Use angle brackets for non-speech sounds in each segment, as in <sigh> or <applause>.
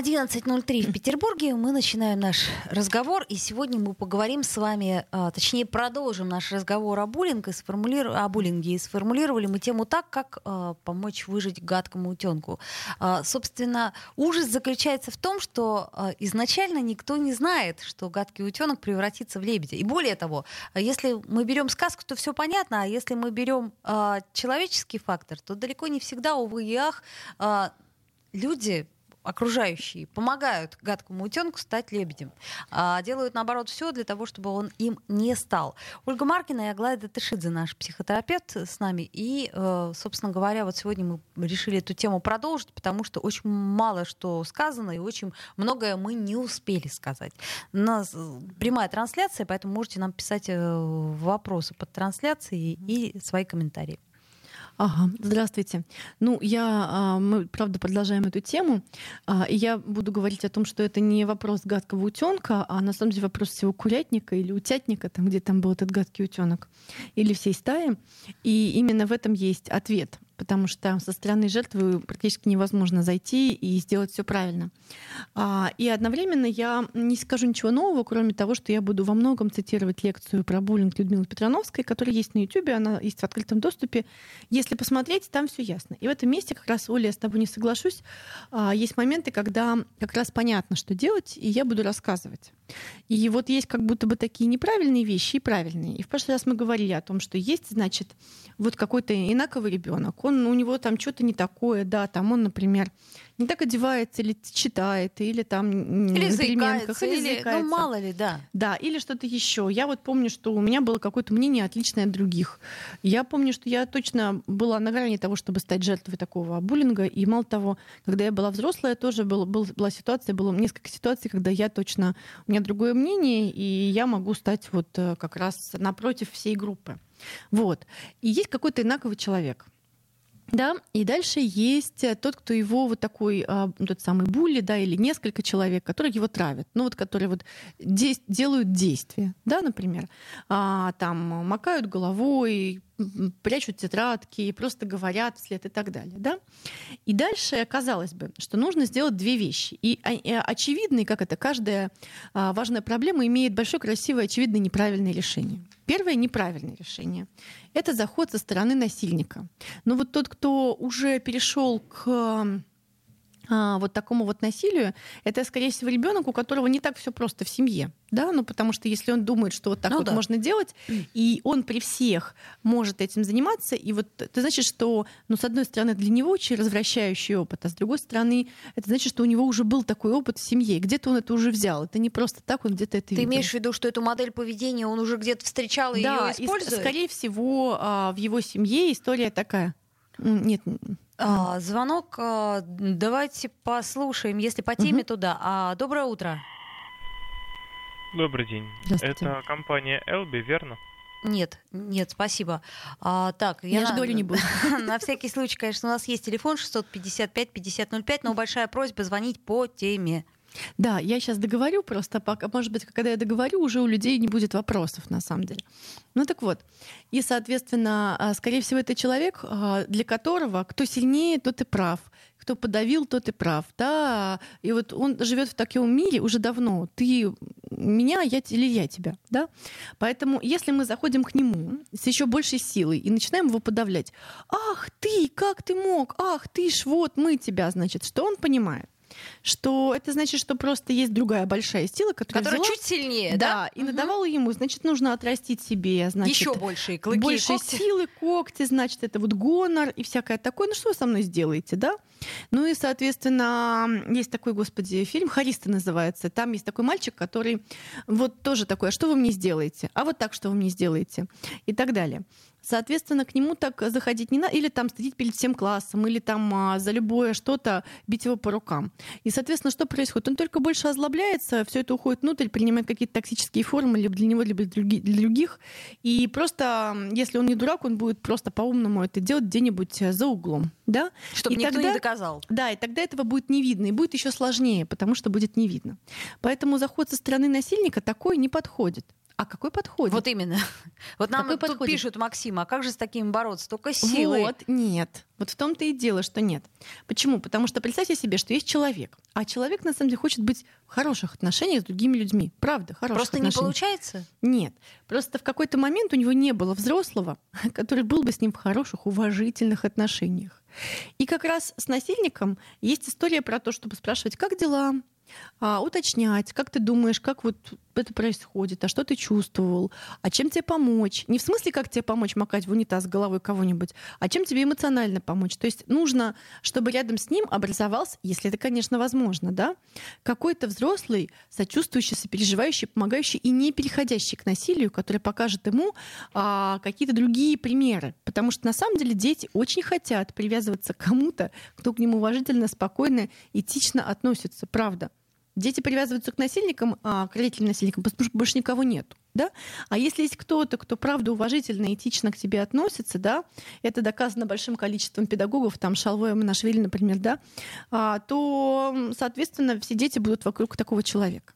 11.03 в Петербурге. Мы начинаем наш разговор. И сегодня мы поговорим с вами, а, точнее, продолжим наш разговор о. Сформулиру... О буллинге. И сформулировали мы тему так, как э, помочь выжить гадкому утенку. Э, собственно, ужас заключается в том, что изначально никто не знает, что гадкий утенок превратится в лебедя. И более того, если мы берем сказку, то все понятно, а если мы берем человеческий фактор, то далеко не всегда, увы и ах, люди окружающие помогают гадкому утенку стать лебедем. А делают, наоборот, все для того, чтобы он им не стал. Ольга Маркина и Аглая Датышидзе, наш психотерапевт, с нами. И, э, собственно говоря, вот сегодня мы решили эту тему продолжить, потому что очень мало что сказано, и очень многое мы не успели сказать. У нас прямая трансляция, поэтому можете нам писать э, вопросы под трансляцией и свои комментарии. Ага, здравствуйте. Ну, я, а, мы, правда, продолжаем эту тему, а, и я буду говорить о том, что это не вопрос гадкого утенка, а на самом деле вопрос всего курятника или утятника, там, где там был этот гадкий утенок, или всей стаи. И именно в этом есть ответ потому что со стороны жертвы практически невозможно зайти и сделать все правильно. А, и одновременно я не скажу ничего нового, кроме того, что я буду во многом цитировать лекцию про буллинг Людмилы Петрановской, которая есть на YouTube, она есть в открытом доступе. Если посмотреть, там все ясно. И в этом месте как раз, Оля, я с тобой не соглашусь, а, есть моменты, когда как раз понятно, что делать, и я буду рассказывать. И вот есть как будто бы такие неправильные вещи и правильные. И в прошлый раз мы говорили о том, что есть, значит, вот какой-то инаковый ребенок, он у него там что-то не такое, да, там он, например, не так одевается или читает, или там или на переменках, или, или заикается. Ну, мало ли, да. Да, или что-то еще. Я вот помню, что у меня было какое-то мнение отличное от других. Я помню, что я точно была на грани того, чтобы стать жертвой такого буллинга. И мало того, когда я была взрослая, тоже был, был, была ситуация, было несколько ситуаций, когда я точно... У меня другое мнение, и я могу стать вот э, как раз напротив всей группы. Вот. И есть какой-то инаковый человек — да, и дальше есть э, тот, кто его вот такой, а, тот самый булли, да, или несколько человек, которые его травят, ну вот которые вот де- делают действия, да, например, а, там макают головой, прячут тетрадки, просто говорят вслед и так далее. Да? И дальше казалось бы, что нужно сделать две вещи. И а, очевидно, как это, каждая а, важная проблема имеет большое, красивое, очевидное, неправильное решение. Первое неправильное решение – это заход со стороны насильника. Но вот тот, кто уже перешел к а, вот такому вот насилию, это, скорее всего, ребенок, у которого не так все просто в семье. Да, ну потому что если он думает, что вот так ну, вот да. можно делать, и он при всех может этим заниматься, и вот это значит, что, ну, с одной стороны, для него очень развращающий опыт, а с другой стороны, это значит, что у него уже был такой опыт в семье, где-то он это уже взял. Это не просто так, он где-то это Ты видел. имеешь в виду, что эту модель поведения он уже где-то встречал и да, ее использует? И, скорее всего, а, в его семье история такая. Нет, а, звонок. А, давайте послушаем, если по теме, угу. то да. А, доброе утро. Добрый день. Это компания Элби, верно? Нет, нет, спасибо. А, так, я, я же говорю, не буду. <laughs> На всякий случай, конечно, у нас есть телефон 655-5005, но большая просьба звонить по теме. Да, я сейчас договорю просто, пока, может быть, когда я договорю, уже у людей не будет вопросов на самом деле. Ну так вот, и, соответственно, а, скорее всего, это человек, а, для которого кто сильнее, тот и прав, кто подавил, тот и прав, да, и вот он живет в таком мире уже давно, ты меня, я или я тебя, да, поэтому если мы заходим к нему с еще большей силой и начинаем его подавлять, ах ты, как ты мог, ах ты ж, вот мы тебя, значит, что он понимает? Что это значит, что просто есть другая большая сила, которая, которая взяла, чуть сильнее, да, да? и угу. надавала ему, значит, нужно отрастить себе, значит, еще большие клыки, больше силы, когти, значит, это вот гонор и всякое такое. Ну что вы со мной сделаете, да? Ну и, соответственно, есть такой, господи, фильм «Хариста» называется. Там есть такой мальчик, который вот тоже такой, а что вы мне сделаете? А вот так, что вы мне сделаете? И так далее. Соответственно, к нему так заходить не надо, или там стыдить перед всем классом, или там а, за любое что-то бить его по рукам. И, соответственно, что происходит? Он только больше озлобляется, все это уходит внутрь, принимает какие-то токсические формы либо для него, либо для других. И просто, если он не дурак, он будет просто по-умному это делать где-нибудь э, за углом. Да? Чтобы и никто тогда, не доказал. Да, и тогда этого будет не видно, и будет еще сложнее, потому что будет не видно. Поэтому заход со стороны насильника такой не подходит. А какой подходит? Вот именно. <laughs> Вот нам какой тут подходит? пишут, Максим, а как же с такими бороться? Только силой. Вот, нет. Вот в том-то и дело, что нет. Почему? Потому что представьте себе, что есть человек, а человек на самом деле хочет быть в хороших отношениях с другими людьми. Правда, хороших Просто не отношениях. получается? Нет. Просто в какой-то момент у него не было взрослого, <laughs> который был бы с ним в хороших, уважительных отношениях. И как раз с насильником есть история про то, чтобы спрашивать, как дела, а, уточнять, как ты думаешь, как вот это происходит, а что ты чувствовал, а чем тебе помочь. Не в смысле, как тебе помочь макать в унитаз головой кого-нибудь, а чем тебе эмоционально помочь. То есть нужно, чтобы рядом с ним образовался, если это, конечно, возможно, да, какой-то взрослый, сочувствующий, сопереживающий, помогающий и не переходящий к насилию, который покажет ему а, какие-то другие примеры. Потому что на самом деле дети очень хотят привязываться к кому-то, кто к ним уважительно, спокойно, этично относится. Правда. Дети привязываются к насильникам, а, к родителям насильникам, потому что больше никого нет. Да? А если есть кто-то, кто правда уважительно, этично к тебе относится, да, это доказано большим количеством педагогов, там Шалвоя Манашвили, например, да, а, то, соответственно, все дети будут вокруг такого человека.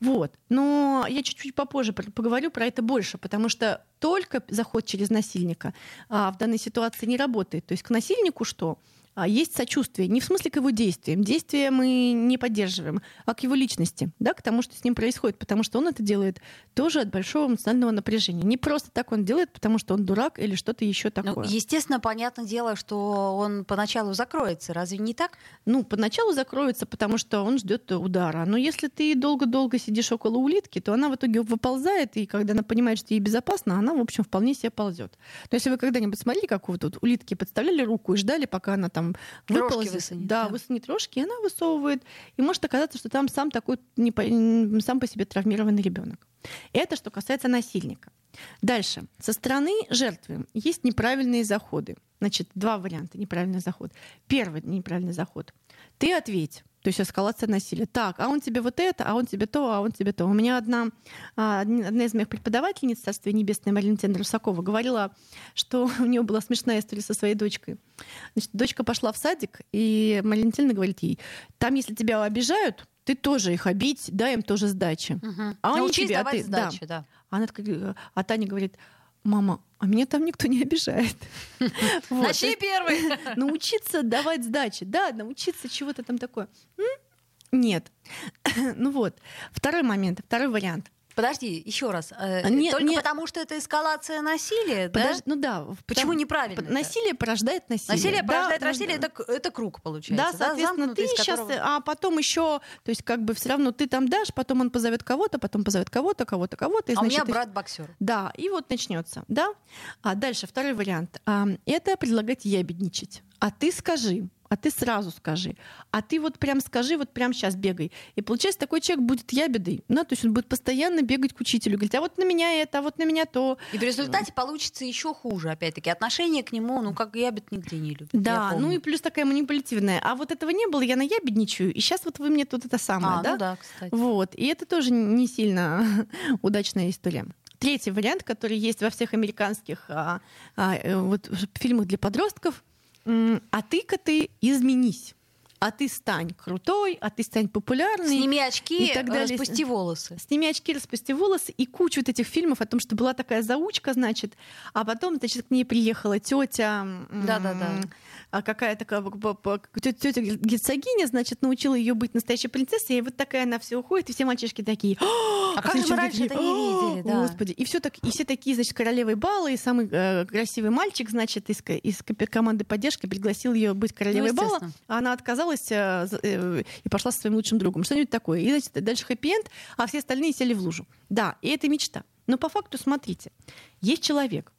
Вот. Но я чуть-чуть попозже поговорю про это больше, потому что только заход через насильника а, в данной ситуации не работает. То есть к насильнику что? А, есть сочувствие. Не в смысле к его действиям. Действия мы не поддерживаем, а к его личности, да, к тому, что с ним происходит. Потому что он это делает тоже от большого эмоционального напряжения. Не просто так он делает, потому что он дурак или что-то еще Ну, такое. естественно, понятное дело, что он поначалу закроется. Разве не так? Ну, поначалу закроется, потому что он ждет удара. Но если ты долго-долго сидишь около улитки, то она в итоге выползает, и когда она понимает, что ей безопасно, она, в общем, вполне себе ползет. Но если вы когда-нибудь смотрели, как вот тут улитки подставляли руку и ждали, пока она там Рожки выползет, высунет, да, да. высунет рожки, и она высовывает. И может оказаться, что там сам такой не по- сам по себе травмированный ребенок. Это что касается насильника. Дальше. Со стороны жертвы есть неправильные заходы. Значит, два варианта неправильный заход. Первый неправильный заход. Ты ответь. То есть эскалация насилия. Так, а он тебе вот это, а он тебе то, а он тебе то. У меня одна, а, одна из моих преподавательниц, Царствие Небесное, Марина Русакова, говорила, что <laughs> у нее была смешная история со своей дочкой. Значит, дочка пошла в садик, и Марина говорит ей, там, если тебя обижают, ты тоже их обидь, дай им тоже сдачи. А они Научись тебе, а ты- да. сдачу, да. А, она такая, а Таня говорит, мама, а меня там никто не обижает. <laughs> Начни первый. <laughs> Научиться давать сдачи, да, научиться чего-то там такое. Нет. <laughs> Ну вот. Второй момент, второй вариант. Подожди, еще раз. Э, А, нет, Только нет. потому, что это эскалация насилия, да? Подож- Ну да. Почему потому- неправильно это? Насилие порождает насилие. Насилие Да, порождает да, насилие, да. это, это круг получается. Да, соответственно, замкнутый, ты сейчас, которого- а потом еще, то есть как бы все равно ты там дашь, потом он позовет кого-то, потом позовет кого-то, кого-то, кого-то. А у меня значит, брат боксер. Да, и вот начнется, да. А дальше второй вариант. Это предлагать ябедничать. А ты скажи, а ты сразу скажи, а ты вот прям скажи, вот прям сейчас бегай. И получается, такой человек будет ябедой, да, то есть он будет постоянно бегать к учителю, говорить, а вот на меня это, а вот на меня то. И в результате получится еще хуже, опять-таки. Отношение к нему, ну, как ябед нигде не любит. Да, ну и плюс такая манипулятивная. А вот этого не было, я наябедничаю, и сейчас вот вы мне тут это самое, А, да? ну да, кстати. Вот. И это тоже не сильно <laughs> удачная история. Третий вариант, который есть во всех американских а, а, э, вот, фильмах для подростков, а ты-ка ты изменись. А ты стань крутой, а ты стань популярный. Сними очки, и так далее. распусти волосы. Сними очки, распусти волосы и кучу вот этих фильмов о том, что была такая заучка, значит, а потом, значит, к ней приехала тетя, Да-да-да. а какая такая тетя герцогиня, значит, научила ее быть настоящей принцессой, и вот такая она все уходит, и все мальчишки такие, А как же мы раньше это не видели, да. Господи, и все так, и все такие, значит, королевой бала, и самый э, красивый мальчик, значит, из, ко- из ко- команды поддержки пригласил ее быть королевой Ну, бала, естественно. а она отказалась э, за- э, и пошла со своим лучшим другом. Что-нибудь такое. И, значит, дальше хэппи-энд, а все остальные сели в лужу. Да, и это мечта. Но по факту, смотрите, есть человек,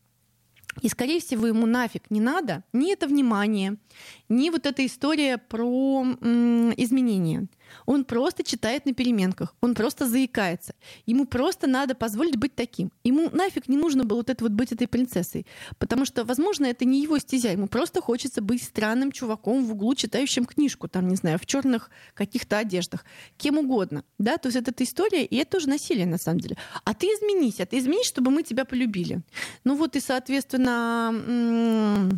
И, скорее всего, ему нафиг не надо ни это внимание, ни вот эта история про м, изменения. Он просто читает на переменках, он просто заикается. Ему просто надо позволить быть таким. Ему нафиг не нужно было вот это вот быть этой принцессой. Потому что, возможно, это не его стезя. Ему просто хочется быть странным чуваком в углу, читающим книжку, там, не знаю, в черных каких-то одеждах. Кем угодно. Да? То есть это эта история, и это тоже насилие, на самом деле. А ты изменись, а ты изменись, чтобы мы тебя полюбили. Ну вот и, соответственно,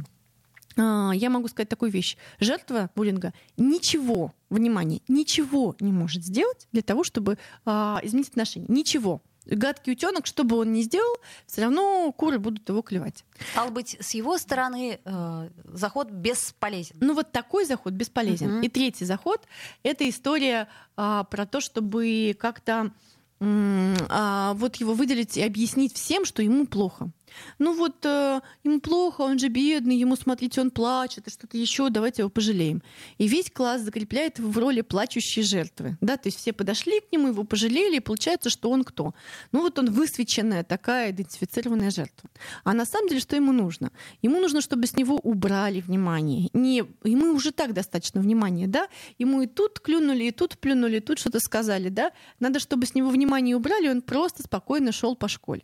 я могу сказать такую вещь. Жертва буллинга ничего, внимание, ничего не может сделать для того, чтобы а, изменить отношения. Ничего. Гадкий утенок, что бы он ни сделал, все равно куры будут его клевать. Стал быть, с его стороны э, заход бесполезен. Ну вот такой заход бесполезен. Uh-huh. И третий заход — это история э, про то, чтобы как-то а, вот его выделить и объяснить всем, что ему плохо. Ну вот э, ему плохо, он же бедный, ему, смотрите, он плачет и что-то еще, давайте его пожалеем. И весь класс закрепляет его в роли плачущей жертвы. Да? То есть все подошли к нему, его пожалели, и получается, что он кто? Ну вот он высвеченная такая идентифицированная жертва. А на самом деле что ему нужно? Ему нужно, чтобы с него убрали внимание. Не, ему уже так достаточно внимания, да? Ему и тут клюнули, и тут плюнули, и тут что-то сказали, да? Надо, чтобы с него внимание убрали, он просто спокойно шел по школе.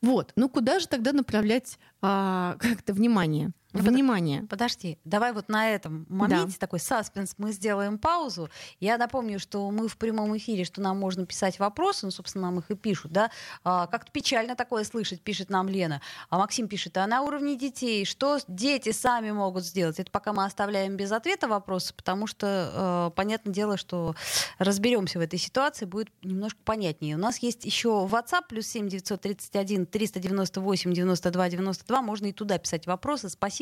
Вот. Ну куда же тогда направлять а, <laughs> как-то внимание? Внимание. Подожди, давай вот на этом моменте да. такой саспенс мы сделаем паузу. Я напомню, что мы в прямом эфире, что нам можно писать вопросы, ну, собственно, нам их и пишут, да. А, как-то печально такое слышать, пишет нам Лена. А Максим пишет, а на уровне детей, что дети сами могут сделать? Это пока мы оставляем без ответа вопросы, потому что, э, понятное дело, что разберемся в этой ситуации, будет немножко понятнее. У нас есть еще WhatsApp, плюс 7 931 398 92 92, можно и туда писать вопросы. Спасибо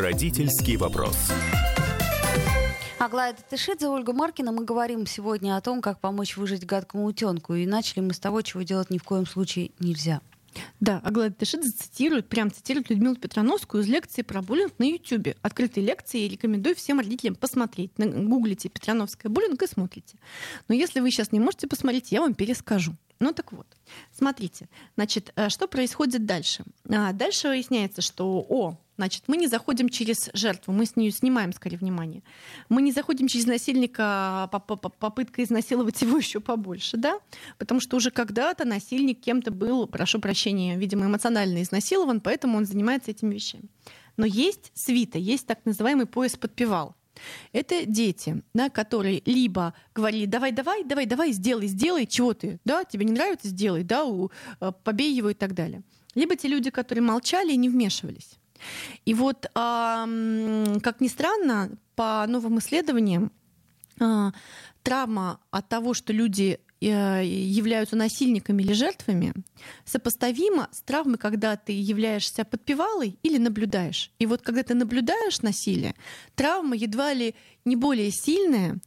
Родительский вопрос. Аглая Татышидзе, Ольга Маркина. Мы говорим сегодня о том, как помочь выжить гадкому утенку. И начали мы с того, чего делать ни в коем случае нельзя. Да, Аглая Татышидзе цитирует, прям цитирует Людмилу Петрановскую из лекции про буллинг на YouTube. Открытые лекции, рекомендую всем родителям посмотреть. Гуглите Петрановская буллинг и смотрите. Но если вы сейчас не можете посмотреть, я вам перескажу. Ну так вот, смотрите, значит, э, что происходит дальше? А, дальше выясняется, что, о, Значит, мы не заходим через жертву, мы с нее снимаем скорее внимание. Мы не заходим через насильника, попытка изнасиловать его <laughs> еще побольше, да? Потому что уже когда-то насильник кем-то был, прошу прощения, видимо, эмоционально изнасилован, поэтому он занимается этими вещами. Но есть свита, есть так называемый пояс подпевал. Это дети, да, которые либо говорили, давай, давай, давай, давай, сделай, сделай, чего ты, да, тебе не нравится, сделай, да, у, э, побей его и так далее. Либо те люди, которые молчали и не вмешивались. И вот, как ни странно, по новым исследованиям, а, травма от того, что люди э, являются насильниками или жертвами, сопоставима с травмой, когда ты являешься подпевалой или наблюдаешь. И вот когда ты наблюдаешь насилие, травма едва ли не более сильная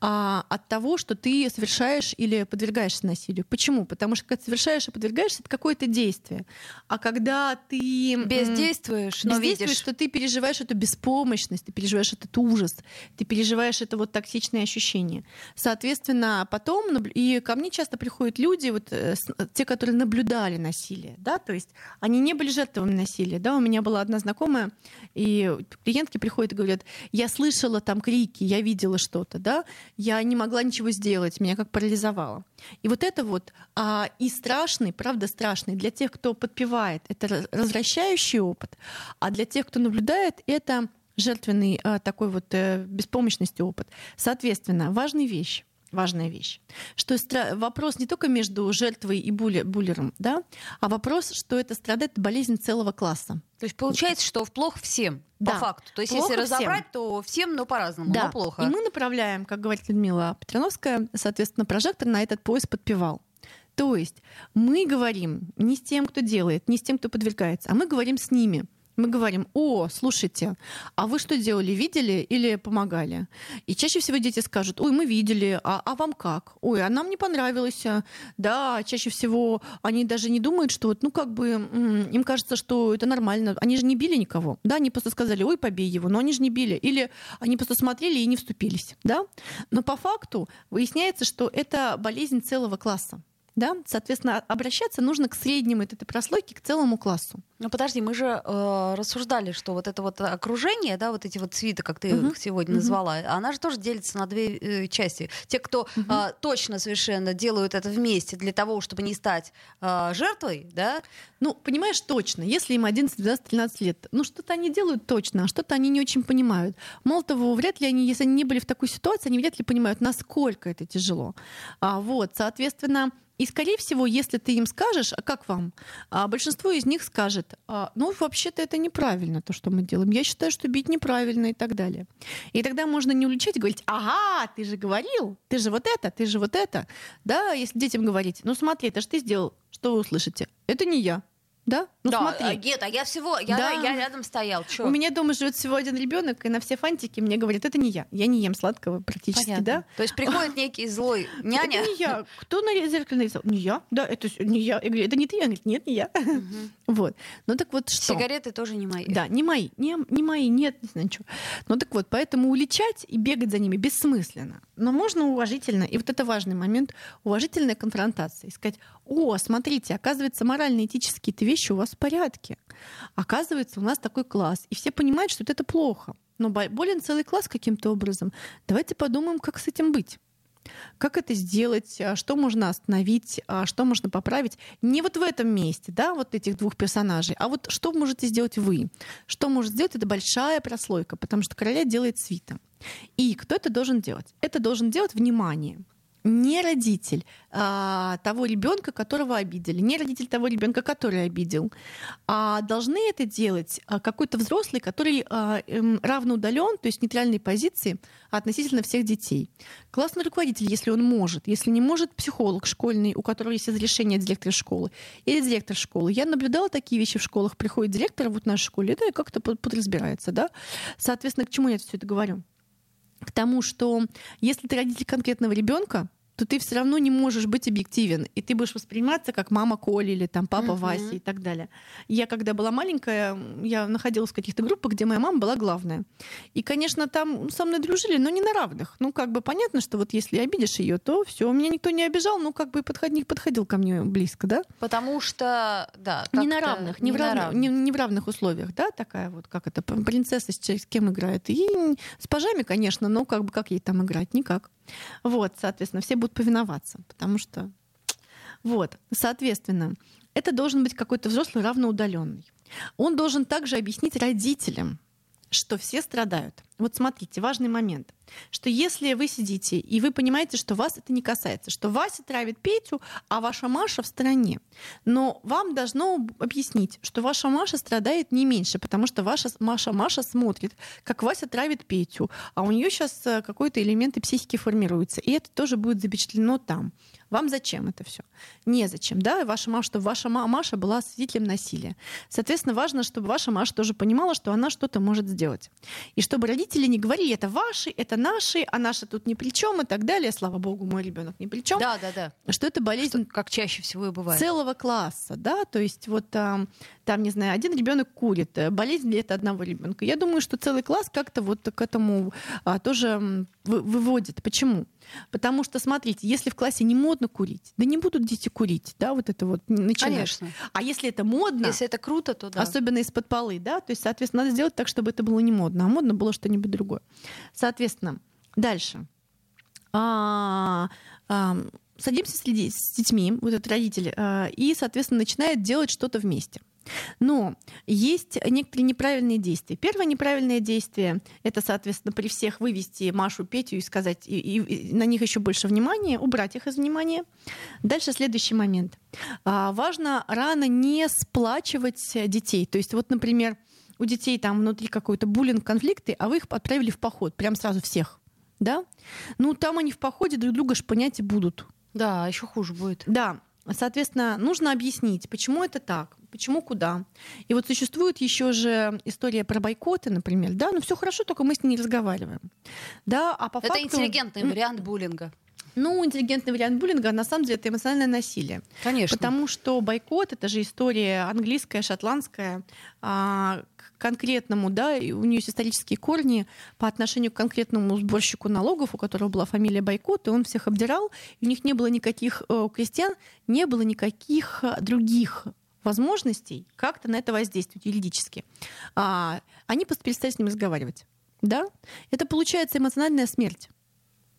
а, от того, что ты совершаешь или подвергаешься насилию. Почему? Потому что когда ты совершаешь и подвергаешься, это какое-то действие. А когда ты бездействуешь, но бездействуешь, что ты переживаешь эту беспомощность, ты переживаешь этот ужас, ты переживаешь это вот токсичное ощущение. Соответственно, потом и ко мне часто приходят люди, вот э, те, которые наблюдали насилие, да, то есть они не были жертвами насилия, да. У меня была одна знакомая, и клиентки приходят и говорят, я слышала там крик крики, я видела что-то, да, я не могла ничего сделать, меня как парализовало. И вот это вот а, и страшный, правда страшный для тех, кто подпевает, это развращающий опыт, а для тех, кто наблюдает, это жертвенный а, такой вот а, беспомощности опыт. Соответственно, важная вещь важная вещь, что вопрос не только между жертвой и буллером, да, а вопрос, что это страдает болезнь целого класса. То есть получается, что плохо всем, да. по факту. То есть плохо если разобрать, всем. то всем, но по-разному, да. но плохо. И мы направляем, как говорит Людмила Петрановская, соответственно, прожектор на этот пояс подпевал. То есть мы говорим не с тем, кто делает, не с тем, кто подвергается, а мы говорим с ними. Мы говорим, о, слушайте, а вы что делали, видели или помогали? И чаще всего дети скажут, ой, мы видели, а, а вам как? Ой, а нам не понравилось. Да, чаще всего они даже не думают, что вот, ну как бы им кажется, что это нормально. Они же не били никого. Да, они просто сказали, ой, побей его, но они же не били. Или они просто смотрели и не вступились. Да? Но по факту выясняется, что это болезнь целого класса. Да? Соответственно, обращаться нужно к среднему этой прослойке, к целому классу. Ну подожди, мы же э, рассуждали, что вот это вот окружение, да, вот эти вот цветы, как ты uh-huh. их сегодня uh-huh. назвала, она же тоже делится на две э, части. Те, кто uh-huh. э, точно совершенно делают это вместе для того, чтобы не стать э, жертвой, да? Ну, понимаешь, точно. Если им 11, 12, 13 лет, ну что-то они делают точно, а что-то они не очень понимают. Мало того, вряд ли они, если они не были в такой ситуации, они вряд ли понимают, насколько это тяжело. А, вот, соответственно, и, скорее всего, если ты им скажешь, а как вам, а большинство из них скажет, а, ну, вообще-то это неправильно, то, что мы делаем. Я считаю, что бить неправильно и так далее. И тогда можно не уличать говорить, ага, ты же говорил, ты же вот это, ты же вот это. Да, если детям говорить, ну, смотри, это же ты сделал, что вы услышите? Это не я. Да? Ну да, смотри. А, нет, а я всего, я, да. я рядом стоял. Чё? У меня дома живет всего один ребенок, и на все фантики мне говорят, это не я. Я не ем сладкого практически, Понятно. да? То есть приходит некий злой <laughs> няня. Это не я. Кто на зеркале нарисовал? Не я. Да, это не я. Я говорю, это не ты. Я говорю, нет, не я. <laughs> Вот. Ну так вот что? Сигареты тоже не мои. Да, не мои. Не, не мои, нет, не знаю ничего. Ну так вот, поэтому уличать и бегать за ними бессмысленно. Но можно уважительно, и вот это важный момент, уважительная конфронтация. И сказать, о, смотрите, оказывается, морально-этические вещи у вас в порядке. Оказывается, у нас такой класс. И все понимают, что это плохо. Но болен целый класс каким-то образом. Давайте подумаем, как с этим быть. Как это сделать, а что можно остановить, а что можно поправить. Не вот в этом месте, да, вот этих двух персонажей, а вот что можете сделать вы. Что может сделать, это большая прослойка, потому что короля делает свита. И кто это должен делать? Это должен делать внимание не родитель а, того ребенка, которого обидели, не родитель того ребенка, который обидел, а должны это делать а, какой-то взрослый, который а, эм, равноудален, то есть нейтральной позиции относительно всех детей. Классный руководитель, если он может, если не может, психолог школьный, у которого есть разрешение директора школы, или директор школы. Я наблюдала такие вещи в школах, приходит директор вот в нашей школе, да, и как-то подразбирается, да. Соответственно, к чему я все это говорю? К тому, что если ты родитель конкретного ребенка, то ты все равно не можешь быть объективен, и ты будешь восприниматься как мама Коли или там папа uh-huh. Вася и так далее. Я когда была маленькая, я находилась в каких-то группах, где моя мама была главная. И, конечно, там со мной дружили, но не на равных. Ну, как бы понятно, что вот если обидишь ее, то все, меня никто не обижал, ну, как бы подход, не подходил ко мне близко, да? Потому что, да. Не на равных, не, не, в равных, равных. Не, не в равных условиях, да, такая вот, как это, принцесса с кем играет. И с пажами, конечно, но как бы как ей там играть? Никак. Вот, соответственно, все будут повиноваться, потому что... Вот, соответственно, это должен быть какой-то взрослый равноудаленный. Он должен также объяснить родителям, что все страдают. Вот смотрите, важный момент, что если вы сидите и вы понимаете, что вас это не касается, что Вася травит Петю, а ваша Маша в стороне, но вам должно объяснить, что ваша Маша страдает не меньше, потому что ваша Маша Маша смотрит, как Вася травит Петю, а у нее сейчас э, какой-то элемент психики формируется, и это тоже будет запечатлено там. Вам зачем это все? Незачем, да, ваша Маша, чтобы ваша Маша была свидетелем насилия. Соответственно, важно, чтобы ваша Маша тоже понимала, что она что-то может сделать. И чтобы родители не говорили, это ваши, это наши, а наши тут ни при чем и так далее. Слава богу, мой ребенок ни при чем. Да, да, да. Что это болезнь, что, как чаще всего и бывает. Целого класса, да, то есть вот там, там не знаю, один ребенок курит, э, болезнь ли это одного ребенка. Я думаю, что целый класс как-то вот к этому а, тоже выводит. Почему? Потому что, смотрите, если в классе не модно курить, да не будут дети курить, да, вот это вот начинать. Конечно. А если это модно... Если это круто, то да. Особенно из-под полы, да, то есть, соответственно, надо сделать так, чтобы это было не модно, а модно было что-нибудь другое. Соответственно, дальше. А, а, садимся с детьми, вот этот родитель, а, и, соответственно, начинает делать что-то вместе. Но есть некоторые неправильные действия. Первое неправильное действие — это, соответственно, при всех вывести Машу, Петю и сказать и, и, и на них еще больше внимания, убрать их из внимания. Дальше следующий момент. А, важно рано не сплачивать детей. То есть вот, например, у детей там внутри какой-то буллинг, конфликты, а вы их отправили в поход, прям сразу всех. Да? Ну, там они в походе друг друга шпынять и будут. Да, еще хуже будет. Да. Соответственно, нужно объяснить, почему это так, почему куда. И вот существует еще же история про бойкоты, например, да, ну все хорошо, только мы с ней не разговариваем. Да, а по это факту... интеллигентный вариант буллинга. Ну, интеллигентный вариант буллинга, а на самом деле, это эмоциональное насилие. Конечно. Потому что бойкот — это же история английская, шотландская, а, к конкретному, да, и у нее есть исторические корни по отношению к конкретному сборщику налогов, у которого была фамилия Бойкот, и он всех обдирал, и у них не было никаких, э, у крестьян не было никаких э, других возможностей как-то на это воздействовать юридически. А, они просто перестали с ним разговаривать. Да? Это получается эмоциональная смерть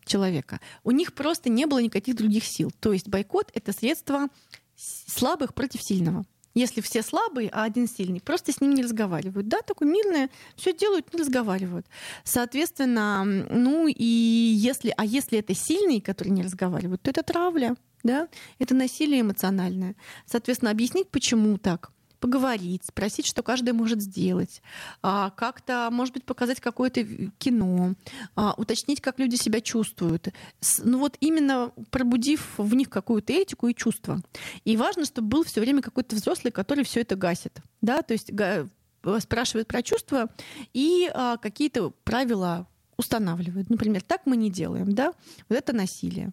человека. У них просто не было никаких других сил. То есть бойкот — это средство слабых против сильного. Если все слабые, а один сильный, просто с ним не разговаривают. Да, такое мирное, все делают, не разговаривают. Соответственно, ну и если, а если это сильные, которые не разговаривают, то это травля, да, это насилие эмоциональное. Соответственно, объяснить, почему так, поговорить, спросить, что каждый может сделать, а, как-то, может быть, показать какое-то кино, а, уточнить, как люди себя чувствуют. Ну вот именно пробудив в них какую-то этику и чувство. И важно, чтобы был все время какой-то взрослый, который все это гасит. Да? То есть спрашивает про чувства и а, какие-то правила устанавливают. Например, так мы не делаем, да? Вот это насилие.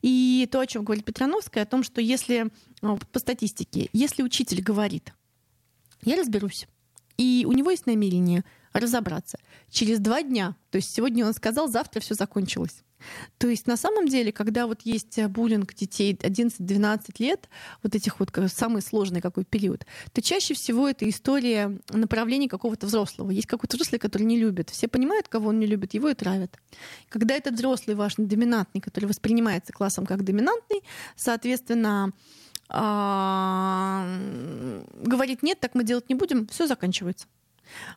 И то, о чем говорит Петрановская, о том, что если по статистике, если учитель говорит, я разберусь. И у него есть намерение разобраться. Через два дня, то есть сегодня он сказал, завтра все закончилось. То есть на самом деле, когда вот есть буллинг детей 11-12 лет, вот этих вот самый сложный какой период, то чаще всего это история направления какого-то взрослого. Есть какой-то взрослый, который не любит. Все понимают, кого он не любит, его и травят. Когда этот взрослый важный, доминантный, который воспринимается классом как доминантный, соответственно, говорит нет, так мы делать не будем, все заканчивается.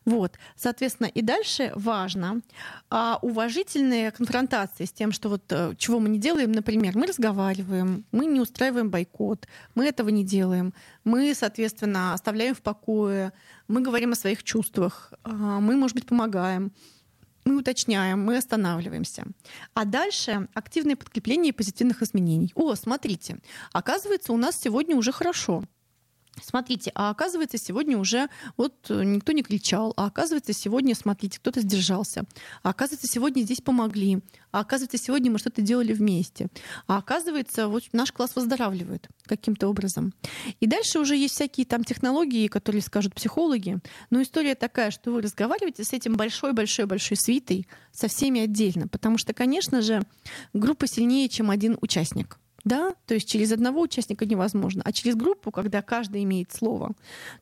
Вот, соответственно, и дальше важно а, уважительная конфронтация с тем, что вот э, чего мы не делаем, например, мы разговариваем, мы не устраиваем бойкот, мы этого не делаем, мы, соответственно, оставляем в покое, мы говорим о своих чувствах, а, мы, может быть, помогаем, мы уточняем, мы останавливаемся. А дальше активное подкрепление позитивных изменений. О, смотрите, оказывается, у нас сегодня уже хорошо. Смотрите, а оказывается, сегодня уже вот э, никто не кричал, а оказывается, сегодня, смотрите, кто-то сдержался, а оказывается, сегодня здесь помогли, а оказывается, сегодня мы что-то делали вместе, а оказывается, вот наш класс выздоравливает каким-то образом. И дальше уже есть всякие там технологии, которые скажут психологи, но история такая, что вы разговариваете с этим большой-большой-большой свитой, со всеми отдельно, потому что, конечно же, группа сильнее, чем один участник. Да, то есть через одного участника невозможно, а через группу, когда каждый имеет слово,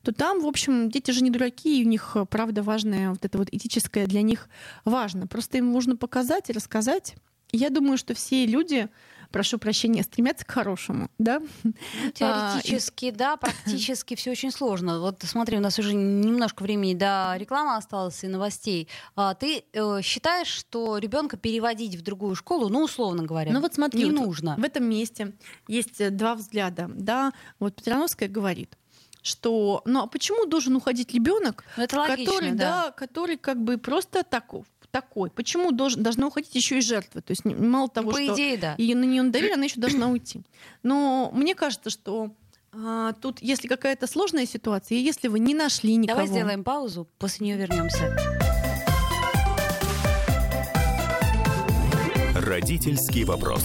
то там, в общем, дети же не дураки, и у них, правда, важное, вот это вот этическое для них важно. Просто им нужно показать и рассказать. Я думаю, что все люди прошу прощения, стремятся к хорошему, да? Ну, теоретически, а, да, практически все очень сложно. Вот смотри, у нас уже немножко времени до рекламы осталось и новостей. А, ты э, считаешь, что ребенка переводить в другую школу, ну, условно говоря, ну, вот смотри, не вот нужно? В этом месте есть э, два взгляда, да. Вот Петрановская говорит, что, ну а почему должен уходить ребенок, ну, который, да. да, который как бы просто таков, такой. Почему должен, должна уходить еще и жертва? То есть мало того, По что идее, да. ее на нее надавили, она еще должна уйти. Но мне кажется, что а, тут, если какая-то сложная ситуация, и если вы не нашли никого... Давай сделаем паузу, после нее вернемся. Родительский вопрос.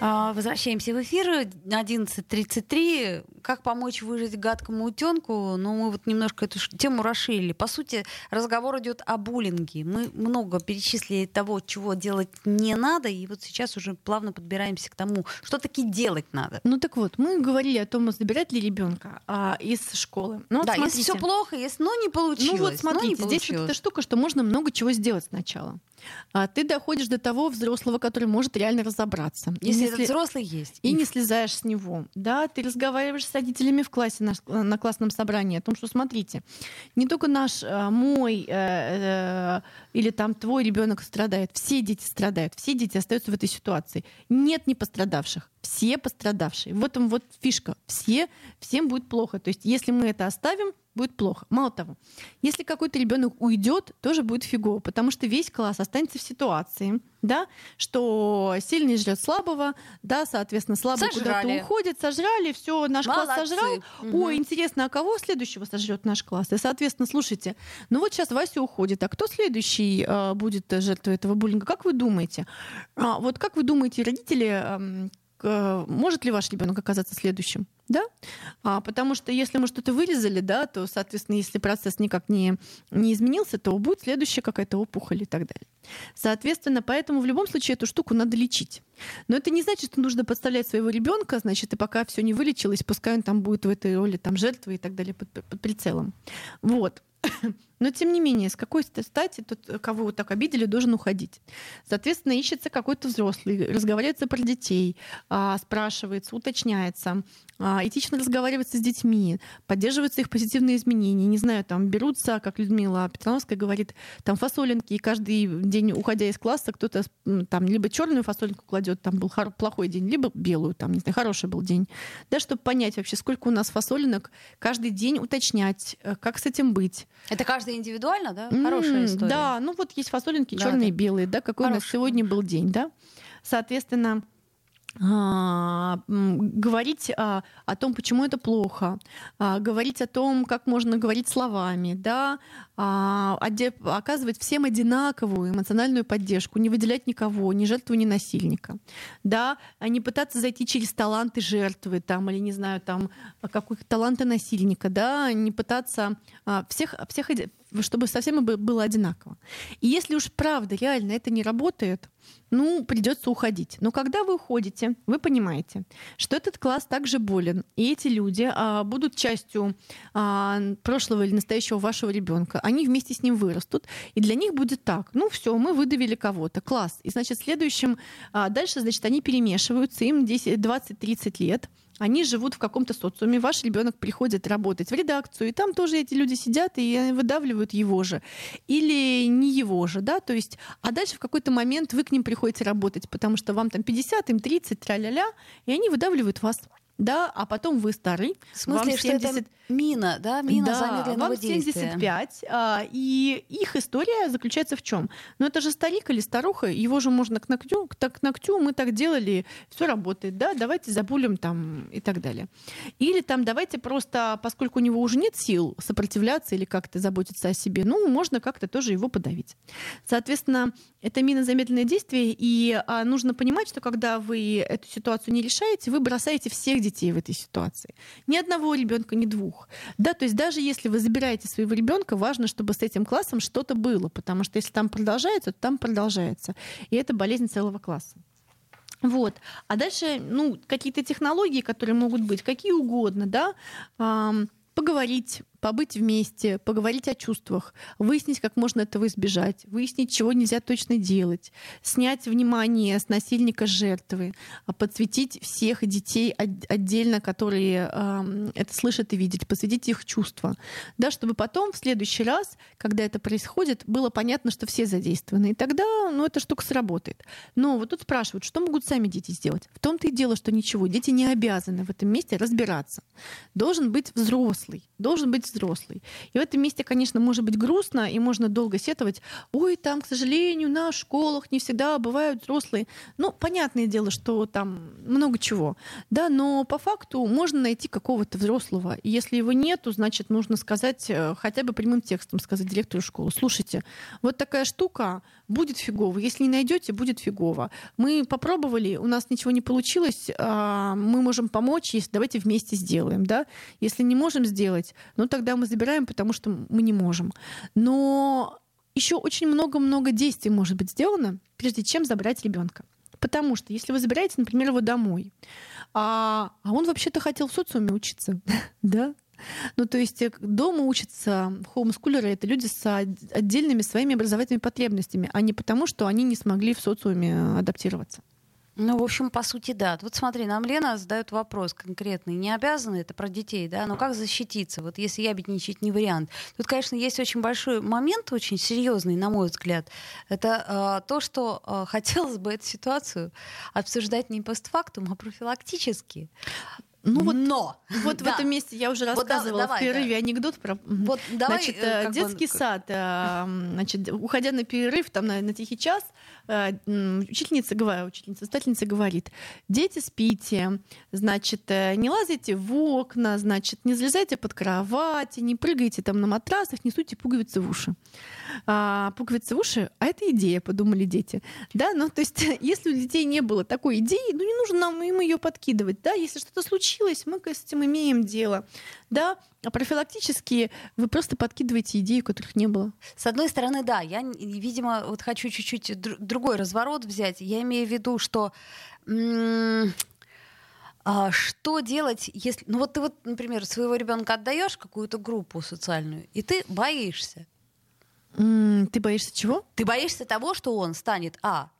А, возвращаемся в эфир. 11.33. Как помочь выжить гадкому утенку? Ну, мы вот немножко эту тему расширили. По сути, разговор идет о буллинге. Мы много перечислили того, чего делать не надо, и вот сейчас уже плавно подбираемся к тому, что таки делать надо. Ну так вот, мы говорили о том, забирать ли ребенка а, из школы. Ну, да, смотрите. если все плохо, если но не получилось. Ну вот смотрите, здесь вот эта штука, что можно много чего сделать сначала. А ты доходишь до того взрослого, который может реально разобраться. Если этот взрослый есть. И не слезаешь с него. Да, ты разговариваешь с родителями в классе на, на классном собрании о том, что смотрите, не только наш, э, мой э, э, или там твой ребенок страдает, все дети страдают, все дети остаются в этой ситуации. Нет не пострадавших, все пострадавшие. В этом вот фишка. Все, всем будет плохо. То есть если мы это оставим, будет плохо. Мало того, если какой-то ребенок уйдет, тоже будет фигово, потому что весь класс останется в ситуации, да, что сильный жрет слабого, да, соответственно, слабый куда-то уходит, сожрали, все, наш Молодцы. класс сожрал. Угу. Ой, интересно, а кого следующего сожрет наш класс? И, соответственно, слушайте, ну вот сейчас Вася уходит, а кто следующий э, будет жертвой этого буллинга? Как вы думаете? А, вот как вы думаете, родители, э, может ли ваш ребенок оказаться следующим? да, а, потому что если мы что-то вырезали, да, то, соответственно, если процесс никак не, не изменился, то будет следующая какая-то опухоль и так далее. Соответственно, поэтому в любом случае эту штуку надо лечить. Но это не значит, что нужно подставлять своего ребенка, значит, и пока все не вылечилось, пускай он там будет в этой роли там жертвы и так далее под, под прицелом. Вот. <clears throat> Но тем не менее, с какой стати тот, кого вот так обидели, должен уходить? Соответственно, ищется какой-то взрослый, разговаривается про детей, а, спрашивается, уточняется, а, этично разговаривается с детьми, поддерживаются их позитивные изменения. Не знаю, там берутся, как Людмила Петрановская говорит, там фасолинки, и каждый день, уходя из класса, кто-то там либо черную фасолинку кладет, там был плохой день, либо белую, там, не знаю, хороший был день. Да, чтобы понять вообще, сколько у нас фасолинок, каждый день уточнять, э, как с этим быть. Это каждый индивидуально, да? Хорошая история. Да, ну вот есть фасолинки да, черные и белые, да, какой Хороший. у нас сегодня был день, да? Соответственно, говорить а, о том, почему это плохо, а, говорить о том, как можно говорить словами, да, оказывать всем одинаковую эмоциональную поддержку, не выделять никого, ни жертву, ни насильника, да, а не пытаться зайти через таланты жертвы, там, или, не знаю, там, какой-то таланты насильника, да, не пытаться всех, всех, чтобы совсем было одинаково. И если уж правда реально это не работает, ну, придется уходить. Но когда вы уходите, вы понимаете, что этот класс также болен, и эти люди а, будут частью а, прошлого или настоящего вашего ребенка. Они вместе с ним вырастут, и для них будет так: ну все, мы выдавили кого-то, класс. И значит, следующим а, дальше, значит, они перемешиваются, им 10, 20, 30 лет они живут в каком-то социуме, ваш ребенок приходит работать в редакцию, и там тоже эти люди сидят и выдавливают его же. Или не его же, да, то есть, а дальше в какой-то момент вы к ним приходите работать, потому что вам там 50, им 30, тра-ля-ля, и они выдавливают вас да, а потом вы старый. В смысле, вам 70... что это мина, да, мина да, замедленного вам 75, а, и их история заключается в чем? Ну это же старик или старуха, его же можно к ногтю, так к ногтю мы так делали, все работает, да, давайте забулим там и так далее. Или там давайте просто, поскольку у него уже нет сил сопротивляться или как-то заботиться о себе, ну можно как-то тоже его подавить. Соответственно, это мина замедленное действие, и а, нужно понимать, что когда вы эту ситуацию не решаете, вы бросаете всех детей в этой ситуации. Ни одного ребенка, ни двух. Да, то есть даже если вы забираете своего ребенка, важно, чтобы с этим классом что-то было, потому что если там продолжается, то там продолжается. И это болезнь целого класса. Вот. А дальше, ну, какие-то технологии, которые могут быть, какие угодно, да, поговорить, побыть вместе, поговорить о чувствах, выяснить, как можно этого избежать, выяснить, чего нельзя точно делать, снять внимание с насильника жертвы, а подсветить всех детей отдельно, которые э, это слышат и видят, посвятить их чувства, да, чтобы потом в следующий раз, когда это происходит, было понятно, что все задействованы, и тогда, ну, эта штука сработает. Но вот тут спрашивают, что могут сами дети сделать? В том-то и дело, что ничего, дети не обязаны в этом месте разбираться. Должен быть взрослый, должен быть взрослый. И в этом месте, конечно, может быть грустно, и можно долго сетовать, ой, там, к сожалению, на школах не всегда бывают взрослые. Ну, понятное дело, что там много чего. Да, но по факту можно найти какого-то взрослого. И если его нету, значит, нужно сказать, э, хотя бы прямым текстом сказать директору школы, слушайте, вот такая штука, будет фигово. Если не найдете, будет фигово. Мы попробовали, у нас ничего не получилось, а, мы можем помочь, если давайте вместе сделаем. Да? Если не можем сделать, ну тогда мы забираем, потому что мы не можем. Но еще очень много-много действий может быть сделано, прежде чем забрать ребенка. Потому что если вы забираете, например, его домой, а, а он вообще-то хотел в социуме учиться, <laughs> да, ну, то есть э, дома учатся хоумскулеры — это люди с отдельными своими образовательными потребностями, а не потому, что они не смогли в социуме адаптироваться. Ну, в общем, по сути, да. Вот смотри, нам Лена задает вопрос конкретный. Не обязаны это про детей, да? Но как защититься? Вот если ябедничать не вариант. Тут, конечно, есть очень большой момент, очень серьезный, на мой взгляд. Это э, то, что э, <laughs> хотелось бы эту ситуацию обсуждать не постфактум, а профилактически. Ну вот, но вот да. в этом месте я уже рассказывала вот, давай, в перерыве да. анекдот про вот, давай, значит, э, детский бы... сад. Э, значит, уходя на перерыв там на, на тихий час, э, учительница говорит, учительница, воспитательница говорит: дети спите, значит, не лазайте в окна, значит, не залезайте под кровати, не прыгайте там на матрасах, не суйте пуговицы в уши а, пуговицы в уши, а это идея, подумали дети. Да, ну то есть, <laughs> если у детей не было такой идеи, ну не нужно нам им ее подкидывать. Да, если что-то случилось, мы с этим имеем дело. Да, а профилактически вы просто подкидываете идеи, которых не было. С одной стороны, да, я, видимо, вот хочу чуть-чуть другой разворот взять. Я имею в виду, что а что делать, если, ну вот ты вот, например, своего ребенка отдаешь какую-то группу социальную, и ты боишься, ты боишься чего? Ты боишься того, что он станет а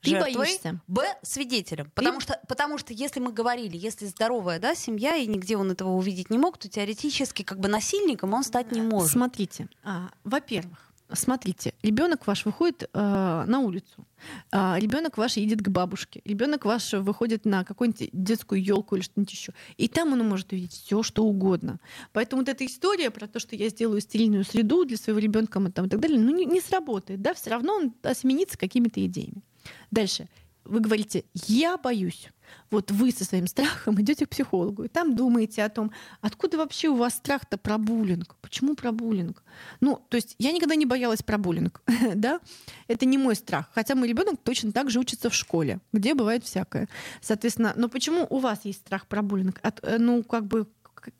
ты жертвой, боишься. Б свидетелем. Потому что, потому что если мы говорили, если здоровая да, семья, и нигде он этого увидеть не мог, то теоретически как бы насильником он стать не может. Смотрите, а, во-первых, смотрите, ребенок ваш выходит э, на улицу, э, ребенок ваш едет к бабушке, ребенок ваш выходит на какую-нибудь детскую елку или что-нибудь еще, и там он может увидеть все, что угодно. Поэтому вот эта история про то, что я сделаю стерильную среду для своего ребенка и так далее, ну не, не сработает, да, все равно он осеменится какими-то идеями. Дальше. Вы говорите, я боюсь вот вы со своим страхом <laughs> идете к психологу, и там думаете о том, откуда вообще у вас страх-то про буллинг? Почему про буллинг? Ну, то есть я никогда не боялась про буллинг, <laughs> да? Это не мой страх. Хотя мой ребенок точно так же учится в школе, где бывает всякое. Соответственно, но почему у вас есть страх про буллинг? От, э, ну, как бы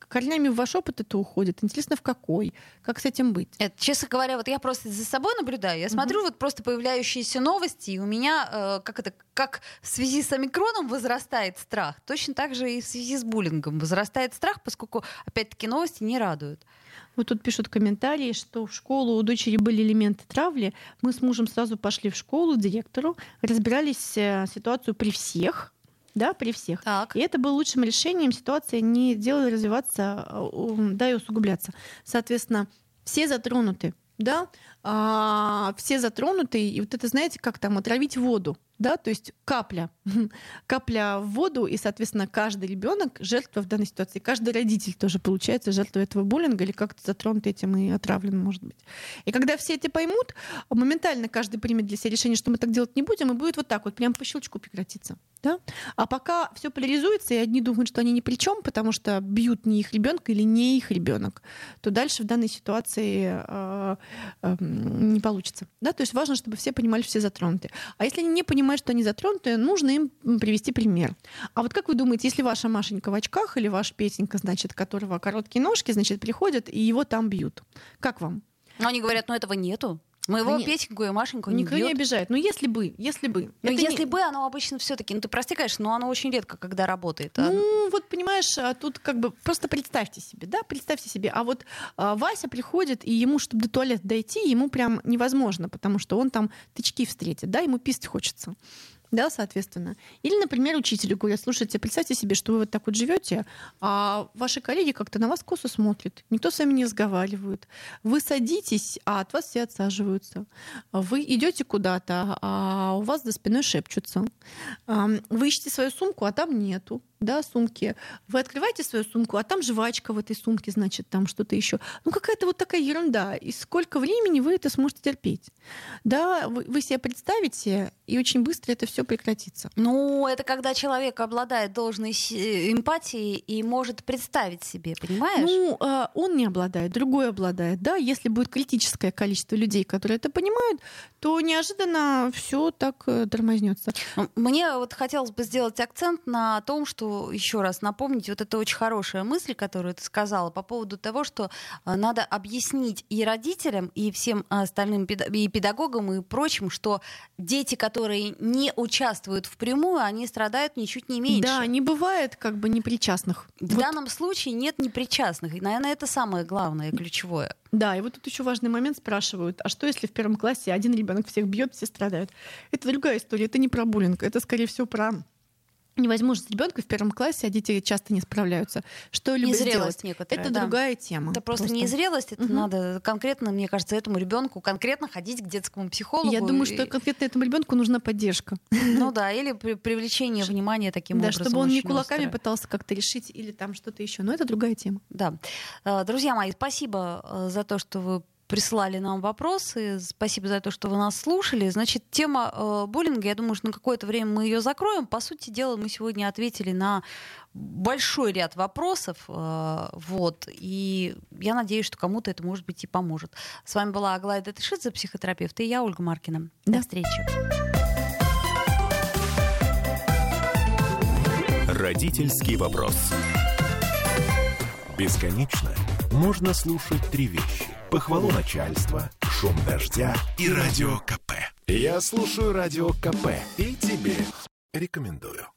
корнями в ваш опыт это уходит. Интересно, в какой? Как с этим быть? Это, честно говоря, вот я просто за собой наблюдаю. Я смотрю вот просто появляющиеся новости, и у меня, э, как это, как в связи с омикроном возрастает страх, точно так же и в связи с буллингом возрастает страх, поскольку, опять-таки, новости не радуют. Вот тут пишут комментарии, что в школу у дочери были элементы травли. Мы с мужем сразу пошли в школу, директору, разбирались э, ситуацию при всех, да, при всех. Так. И это было лучшим решением, ситуация не делала развиваться, а, да, и усугубляться. Соответственно, все затронуты, да, а, все затронуты, и вот это, знаете, как там, отравить воду, да, то есть капля, <laughs> капля в воду, и, соответственно, каждый ребенок жертва в данной ситуации, каждый родитель тоже получается жертва этого буллинга или как-то затронут этим и отравлен, может быть. И когда все эти поймут, моментально каждый примет для себя решение, что мы так делать не будем, и будет вот так вот, прям по щелчку прекратиться. Да? А пока все поляризуется, и одни думают, что они ни при чем, потому что бьют не их ребенка или не их ребенок, то дальше в данной ситуации э, э, не получится. Да? То есть важно, чтобы все понимали, все затронуты. А если они не понимают, что они затронуты, нужно им привести пример. А вот как вы думаете, если ваша Машенька в очках или ваш Петенька, значит, которого короткие ножки, значит, приходят и его там бьют, как вам? Ну, они говорят, ну этого нету. Моего Нет. Петеньку и Машеньку не Никто бьет. не обижает. Ну, если бы, если бы. Ну, если не... бы, оно обычно все таки ну, ты прости, конечно, но оно очень редко, когда работает. А... Ну, вот понимаешь, а тут как бы просто представьте себе, да, представьте себе. А вот а, Вася приходит, и ему, чтобы до туалета дойти, ему прям невозможно, потому что он там тычки встретит, да, ему писать хочется да, соответственно. Или, например, учителю говорят, слушайте, представьте себе, что вы вот так вот живете, а ваши коллеги как-то на вас косо смотрят, никто с вами не разговаривает. Вы садитесь, а от вас все отсаживаются. Вы идете куда-то, а у вас за спиной шепчутся. Вы ищете свою сумку, а там нету да, сумки. Вы открываете свою сумку, а там жвачка в этой сумке, значит, там что-то еще. Ну, какая-то вот такая ерунда. И сколько времени вы это сможете терпеть? Да, вы, вы себе представите, и очень быстро это все прекратится. Ну, это когда человек обладает должной эмпатией и может представить себе, понимаешь? Ну, а, он не обладает, другой обладает. Да, если будет критическое количество людей, которые это понимают, то неожиданно все так э, тормознется. Мне вот хотелось бы сделать акцент на том, что хочу еще раз напомнить, вот это очень хорошая мысль, которую ты сказала по поводу того, что э, надо объяснить и родителям, и всем остальным и педагогам, и прочим, что дети, которые не участвуют впрямую, они страдают ничуть не меньше. Да, не бывает как бы непричастных. В вот. данном случае нет непричастных. И, наверное, это самое главное, ключевое. Да, и вот тут еще важный момент спрашивают, а что если в первом классе один ребенок всех бьет, все страдают? Это другая история, это не про буллинг, это скорее всего про невозможность ребенка в первом классе, а дети часто не справляются. Что либо сделать? Некоторая, это да. другая тема. Это просто, просто. незрелость, это угу. надо конкретно, мне кажется, этому ребенку конкретно ходить к детскому психологу. Я думаю, и... что конкретно этому ребенку нужна поддержка. Ну да, или привлечение внимания таким да, образом. Да, чтобы он не кулаками пытался как-то решить или там что-то еще. Но это другая тема. Да. Э, друзья мои, спасибо э, за то, что вы присылали нам вопросы. Спасибо за то, что вы нас слушали. Значит, тема э, буллинга, я думаю, что на какое-то время мы ее закроем. По сути дела, мы сегодня ответили на большой ряд вопросов. Э, вот. И я надеюсь, что кому-то это, может быть, и поможет. С вами была Аглая Датышидзе, психотерапевт, и я, Ольга Маркина. До да. встречи. Родительский вопрос. Бесконечно можно слушать три вещи похвалу начальства, шум дождя и радио КП. Я слушаю радио КП и тебе рекомендую.